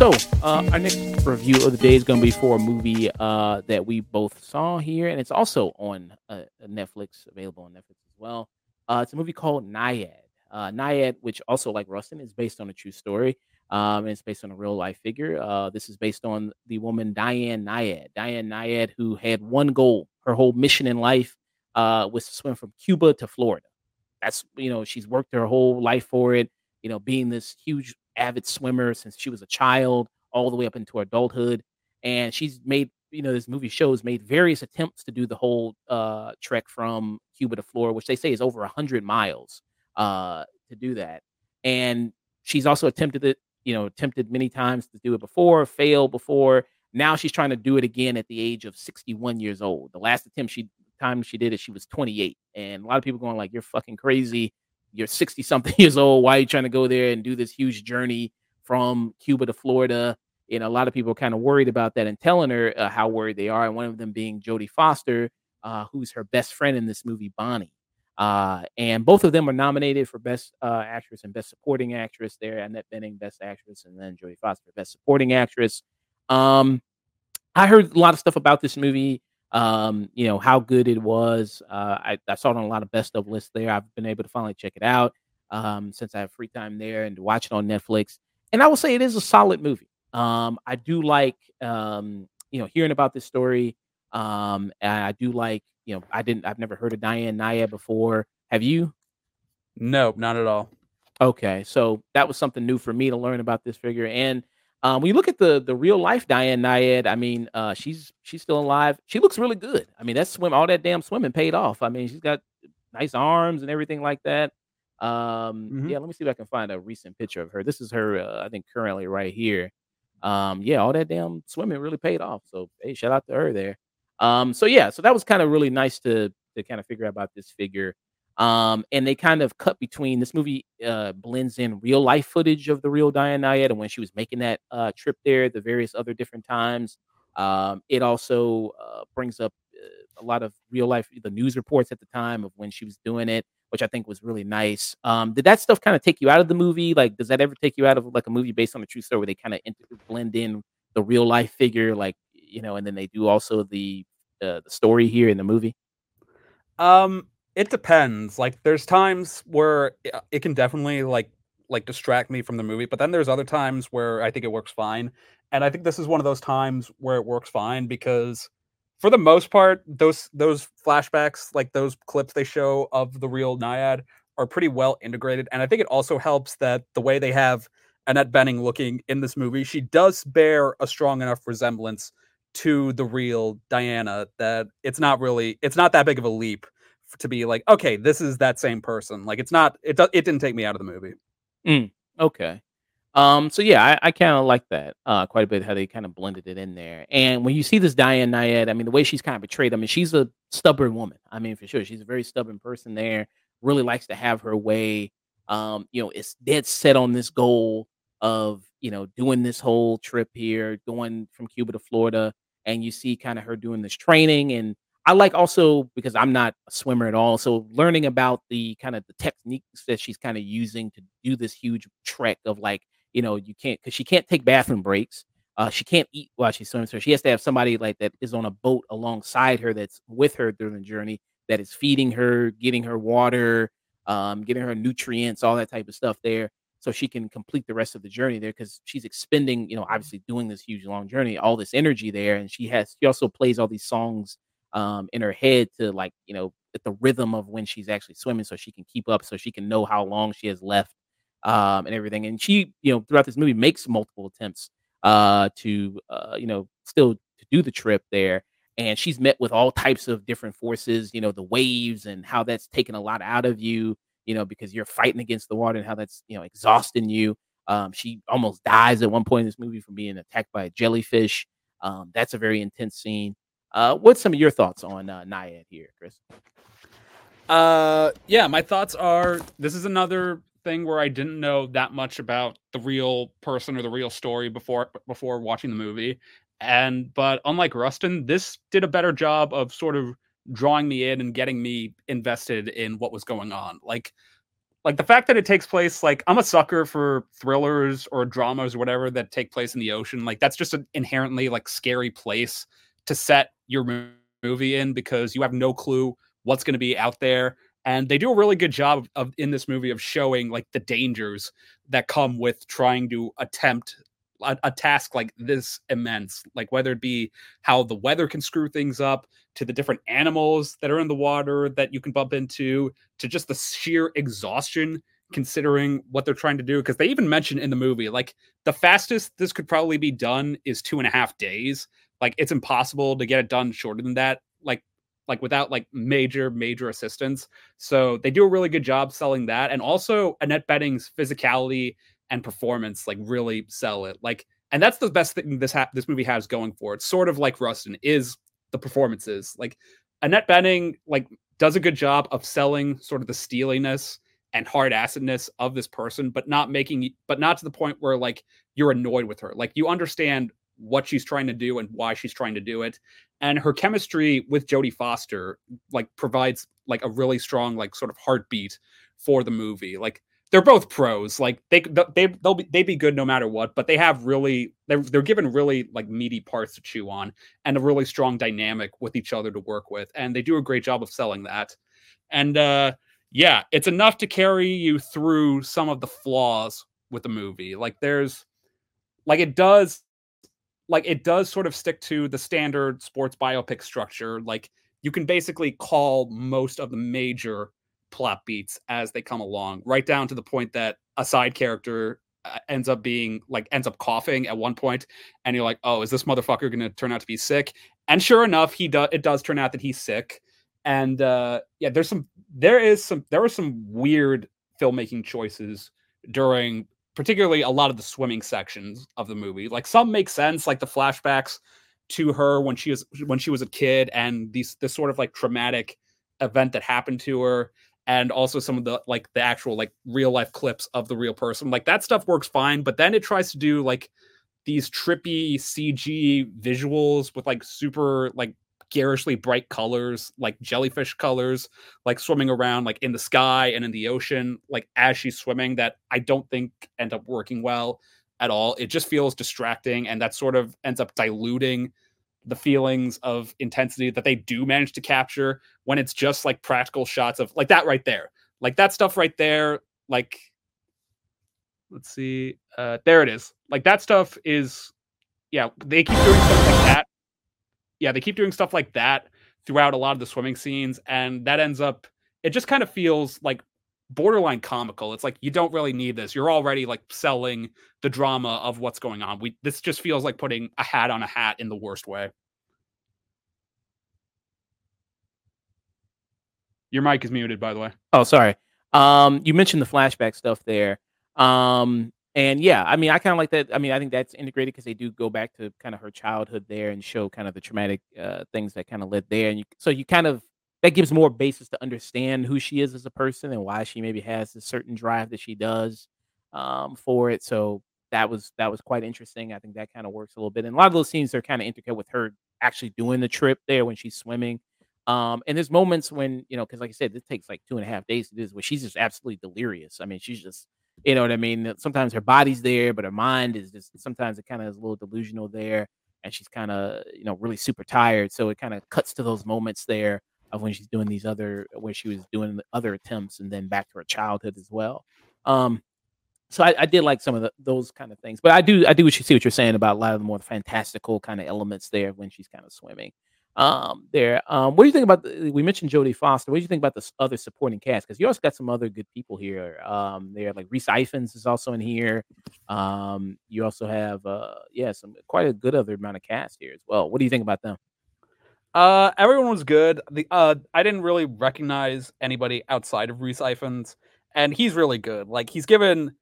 So, uh, our next review of the day is going to be for a movie uh, that we both saw here, and it's also on uh, Netflix, available on Netflix as well. Uh, it's a movie called Nyad. Uh, Nyad, which also, like Rustin, is based on a true story, um, and it's based on a real life figure. Uh, this is based on the woman Diane Nyad. Diane Nyad, who had one goal, her whole mission in life uh, was to swim from Cuba to Florida. That's you know, she's worked her whole life for it. You know, being this huge avid swimmer since she was a child all the way up into adulthood. And she's made, you know, this movie shows made various attempts to do the whole uh, trek from Cuba to Florida, which they say is over 100 miles uh, to do that. And she's also attempted it, you know, attempted many times to do it before, failed before. Now she's trying to do it again at the age of 61 years old. The last attempt she time she did it, she was 28. And a lot of people going like, "You're fucking crazy you're 60 something years old. Why are you trying to go there and do this huge journey from Cuba to Florida? And a lot of people are kind of worried about that and telling her uh, how worried they are. And one of them being Jodie Foster, uh, who's her best friend in this movie, Bonnie. Uh, and both of them are nominated for Best uh, Actress and Best Supporting Actress there. Annette Bening, Best Actress, and then Jodie Foster, Best Supporting Actress. Um, I heard a lot of stuff about this movie um, you know, how good it was. Uh, I, I saw it on a lot of best of lists there. I've been able to finally check it out um, since I have free time there and watch it on Netflix. And I will say it is a solid movie. Um, I do like, um, you know, hearing about this story. Um, I do like, you know, I didn't, I've never heard of Diane Nyad before. Have you? No, not at all. Okay, so that was something new for me to learn about this figure, and um, when you look at the the real life Diane Nyad, I mean, uh, she's she's still alive. She looks really good. I mean, that swim, all that damn swimming paid off. I mean, she's got nice arms and everything like that. Um, mm-hmm. yeah, let me see if I can find a recent picture of her. This is her, uh, I think, currently right here. Um, yeah, all that damn swimming really paid off. So hey, shout out to her there. Um, so yeah, so that was kind of really nice to to kind of figure out about this figure. Um, and they kind of cut between this movie uh, blends in real life footage of the real Diane Nyad and when she was making that uh, trip there, the various other different times. Um, it also uh, brings up uh, a lot of real life, the news reports at the time of when she was doing it, which I think was really nice. Um, did that stuff kind of take you out of the movie? Like, does that ever take you out of like a movie based on a true story where they kind of blend in the real life figure, like you know, and then they do also the uh, the story here in the movie? Um, it depends. Like there's times where it can definitely like like distract me from the movie, but then there's other times where I think it works fine. And I think this is one of those times where it works fine because for the most part, those those flashbacks, like those clips they show of the real Nyad, are pretty well integrated. And I think it also helps that the way they have Annette Bening looking in this movie, she does bear a strong enough resemblance to the real Diana that it's not really it's not that big of a leap to be like, okay, this is that same person. Like it's not it. It didn't take me out of the movie. Mm, okay. Um. So yeah, I, I kind of like that uh quite a bit how they kind of blended it in there. And when you see this Diane Nyad, I mean, the way she's kind of betrayed, I mean, she's a stubborn woman. I mean, for sure, she's a very stubborn person. There, really likes to have her way. Um. You know, it's dead set on this goal of you know doing this whole trip here, going from Cuba to Florida, and you see kind of her doing this training and I like also because I'm not a swimmer at all. So learning about the kind of the techniques that she's kind of using to do this huge trek of like, you know, you can't because she can't take bathroom breaks. Uh, she can't eat while she swims. So she has to have somebody like that is on a boat alongside her that's with her during the journey that is feeding her, getting her water, um, getting her nutrients, all that type of stuff there. So she can complete the rest of the journey there because she's expending, you know, obviously doing this huge long journey, all this energy there. And she has, she also plays all these songs um, in her head to like you know at the rhythm of when she's actually swimming, so she can keep up, so she can know how long she has left um, and everything. And she, you know, throughout this movie makes multiple attempts uh, to uh, you know still to do the trip there. And she's met with all types of different forces, you know, the waves and how that's taken a lot out of you, you know, because you're fighting against the water and how that's, you know, exhausting you. Um, she almost dies at one point in this movie from being attacked by a jellyfish. Um, that's a very intense scene. Uh, what's some of your thoughts on uh, Nyad here, Chris? Uh, yeah, my thoughts are this is another thing where I didn't know that much about the real person or the real story before before watching the movie, And but unlike Rustin, this did a better job of sort of drawing me in and getting me invested in what was going on. Like like the fact that it takes place like I'm a sucker for thrillers or dramas or whatever that take place in the ocean. Like that's just an inherently like scary place to set your movie in because you have no clue what's going to be out there and they do a really good job of, in this movie of showing like the dangers that come with trying to attempt a, a, task like this immense like whether it be how the weather can screw things up to the different animals that are in the water that you can bump into to just the sheer exhaustion considering what they're trying to do because they even mention in the movie like the fastest this could probably be done is two and a half days. Like it's impossible to get it done shorter than that like like without like major major assistance. So they do a really good job selling that and also annette bening's physicality and performance like really sell it like and that's the best thing this ha- this movie has going for it sort of like rustin is the performances like annette bening like does a good job of selling sort of the steeliness and hard acidness of this person but not making but not to the point where like you're annoyed with her like you understand what she's trying to do and why she's trying to do it and her chemistry with Jodie Foster like provides like a really strong like sort of heartbeat for the movie like they're both pros like they they they'll be they'd be good no matter what but they have really they're, they're given really like meaty parts to chew on and a really strong dynamic with each other to work with and they do a great job of selling that and uh yeah it's enough to carry you through some of the flaws with the movie like there's like it does like it does sort of stick to the standard sports biopic structure. Like you can basically call most of the major plot beats as they come along, right down to the point that a side character uh, ends up being like ends up coughing at one point, and you're like, oh, is this motherfucker going to turn out to be sick? And sure enough, he does. It does turn out that he's sick. And uh, yeah, there's some, there is some, there were some weird filmmaking choices during particularly a lot of the swimming sections of the movie. Like some make sense, like the flashbacks to her when she was when she was a kid and these this sort of like traumatic event that happened to her and also some of the like the actual like real life clips of the real person like that stuff works fine but then it tries to do like these trippy cg visuals with like super like garishly bright colors, like jellyfish colors, like swimming around like in the sky and in the ocean, like as she's swimming, that I don't think end up working well at all. It just feels distracting, and that sort of ends up diluting the feelings of intensity that they do manage to capture when it's just like practical shots of like that right there. Like that stuff right there, like let's see. Uh there it is. Like that stuff is yeah, they keep doing stuff like that yeah, they keep doing stuff like that throughout a lot of the swimming scenes, and that ends up it just kind of feels like borderline comical. It's like you don't really need this. You're already like selling the drama of what's going on. We this just feels like putting a hat on a hat in the worst way. Your mic is muted, by the way. Oh, sorry. Um, you mentioned the flashback stuff there. Um, and yeah, I mean, I kind of like that. I mean, I think that's integrated because they do go back to kind of her childhood there and show kind of the traumatic uh, things that kind of led there. And you, so you kind of that gives more basis to understand who she is as a person and why she maybe has a certain drive that she does um, for it. So that was that was quite interesting. I think that kind of works a little bit. And a lot of those scenes are kind of intricate with her actually doing the trip there when she's swimming. Um, and there's moments when you know, because like I said, this takes like two and a half days to do this, where she's just absolutely delirious. I mean, she's just you know what I mean? Sometimes her body's there, but her mind is just sometimes it kind of is a little delusional there, and she's kind of you know really super tired. So it kind of cuts to those moments there of when she's doing these other when she was doing the other attempts, and then back to her childhood as well. Um, so I, I did like some of the, those kind of things, but I do I do what you see what you're saying about a lot of the more fantastical kind of elements there when she's kind of swimming um, there. Um, what do you think about? The, we mentioned Jodie Foster. What do you think about the other supporting cast? Because you also got some other good people here. Um, there, like Rhys Ifans is also in here. Um, you also have, uh, yeah, some quite a good other amount of cast here as well. What do you think about them? Uh, everyone was good. The uh, I didn't really recognize anybody outside of Rhys Ifans, and he's really good. Like he's given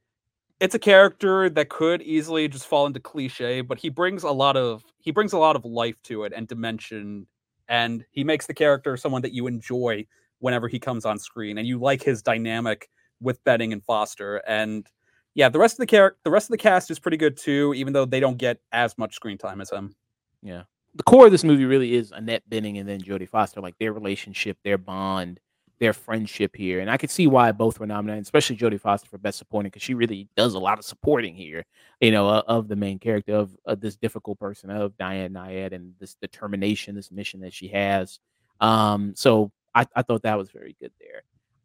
it's a character that could easily just fall into cliche, but he brings a lot of he brings a lot of life to it and dimension, and he makes the character someone that you enjoy whenever he comes on screen, and you like his dynamic with Bening and Foster. And yeah, the rest of the character, the rest of the cast is pretty good too, even though they don't get as much screen time as him. Yeah. The core of this movie really is Annette Bening and then Jodie Foster, like their relationship, their bond, their friendship here. And I could see why both were nominated, especially Jodie Foster for Best Supporting, because she really does a lot of supporting here, you know, uh, of the main character of, of, this difficult person of Diane Nyad and this determination, this mission that she has. Um, so I, I thought that was very good there.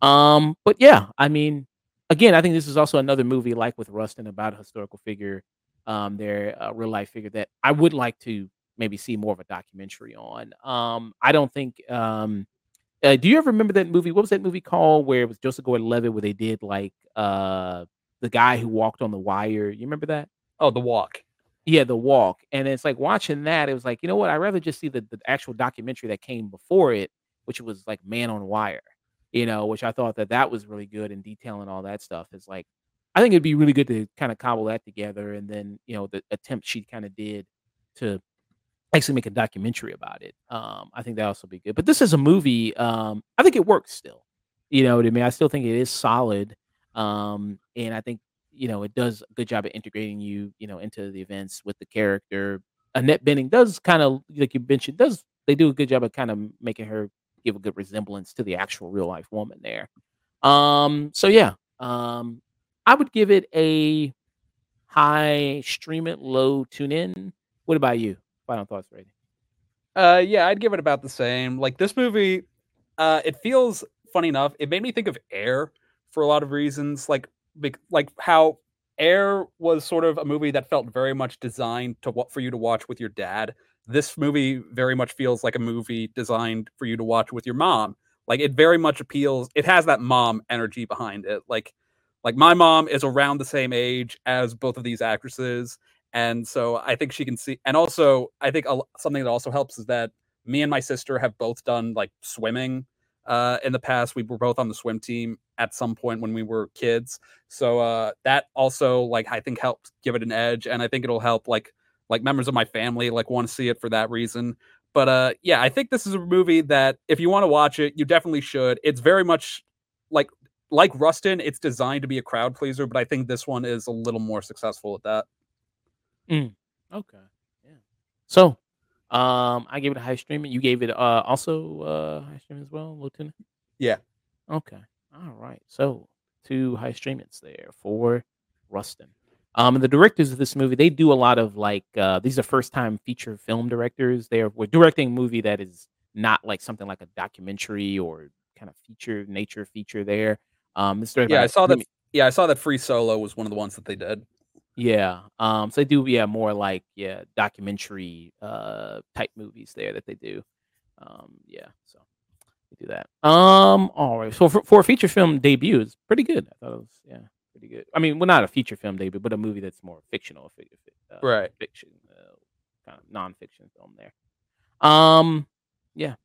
Um, but yeah, I mean, again, I think this is also another movie like with Rustin about a historical figure, um, their uh, real life figure that I would like to maybe see more of a documentary on. Um, I don't think. Um, uh, do you ever remember that movie? What was that movie called where it was Joseph Gordon-Levitt, where they did like uh, the guy who walked on the wire? You remember that? Oh, The Walk. Yeah, The Walk. And it's like watching that. It was like, you know what? I'd rather just see the, the actual documentary that came before it, which was like Man on Wire. You know, which I thought that that was really good and detailing all that stuff. Is like, I think it'd be really good to kind of cobble that together, and then you know the attempt she kind of did to actually make a documentary about it. Um, I think that also be good. But this is a movie. Um, I think it works still. You know what I mean? I still think it is solid. Um, and I think you know it does a good job of integrating you, you know, into the events with the character. Annette Bening does kind of like you mentioned, does they do a good job of kind of making her give a good resemblance to the actual real life woman there. Um, so yeah, um, I would give it a high stream it, low tune in. What about you? Final thoughts rating? Uh, yeah, I'd give it about the same. Like this movie, uh, it feels funny enough. It made me think of Air for a lot of reasons, like like how Air was sort of a movie that felt very much designed to what for you to watch with your dad. This movie very much feels like a movie designed for you to watch with your mom. Like it very much appeals. It has that mom energy behind it. Like like my mom is around the same age as both of these actresses and so I think she can see. And also, I think a, something that also helps is that me and my sister have both done like swimming uh, in the past. We were both on the swim team at some point when we were kids, so uh, that also like I think helps give it an edge, and I think it'll help like like members of my family like want to see it for that reason. But uh, yeah, I think this is a movie that if you want to watch it, you definitely should. It's very much like like Rustin. It's designed to be a crowd pleaser, but I think this one is a little more successful at that. Mm. Okay. Yeah. So, um, I gave it a high streaming. You gave it uh also uh high streaming as well, Lieutenant. Yeah. Okay. All right. So two high streamings there for Rustin. Um, and the directors of this movie, they do a lot of like uh, these are first time feature film directors. They are we're directing a movie that is not like something like a documentary or kind of feature nature feature there. Um, yeah, I saw that. Yeah, I saw that Free Solo was one of the ones that they did. Yeah. Um, so they do, yeah, more like yeah, documentary uh type movies there that they do. Um, yeah, so they do that. Um, all right. So for, for a feature film debut, it's pretty good. I thought it was yeah, pretty good. I mean, well, not a feature film debut, but a movie that's more fictional, uh, right? Fiction, uh, kind of nonfiction film there. Um, yeah.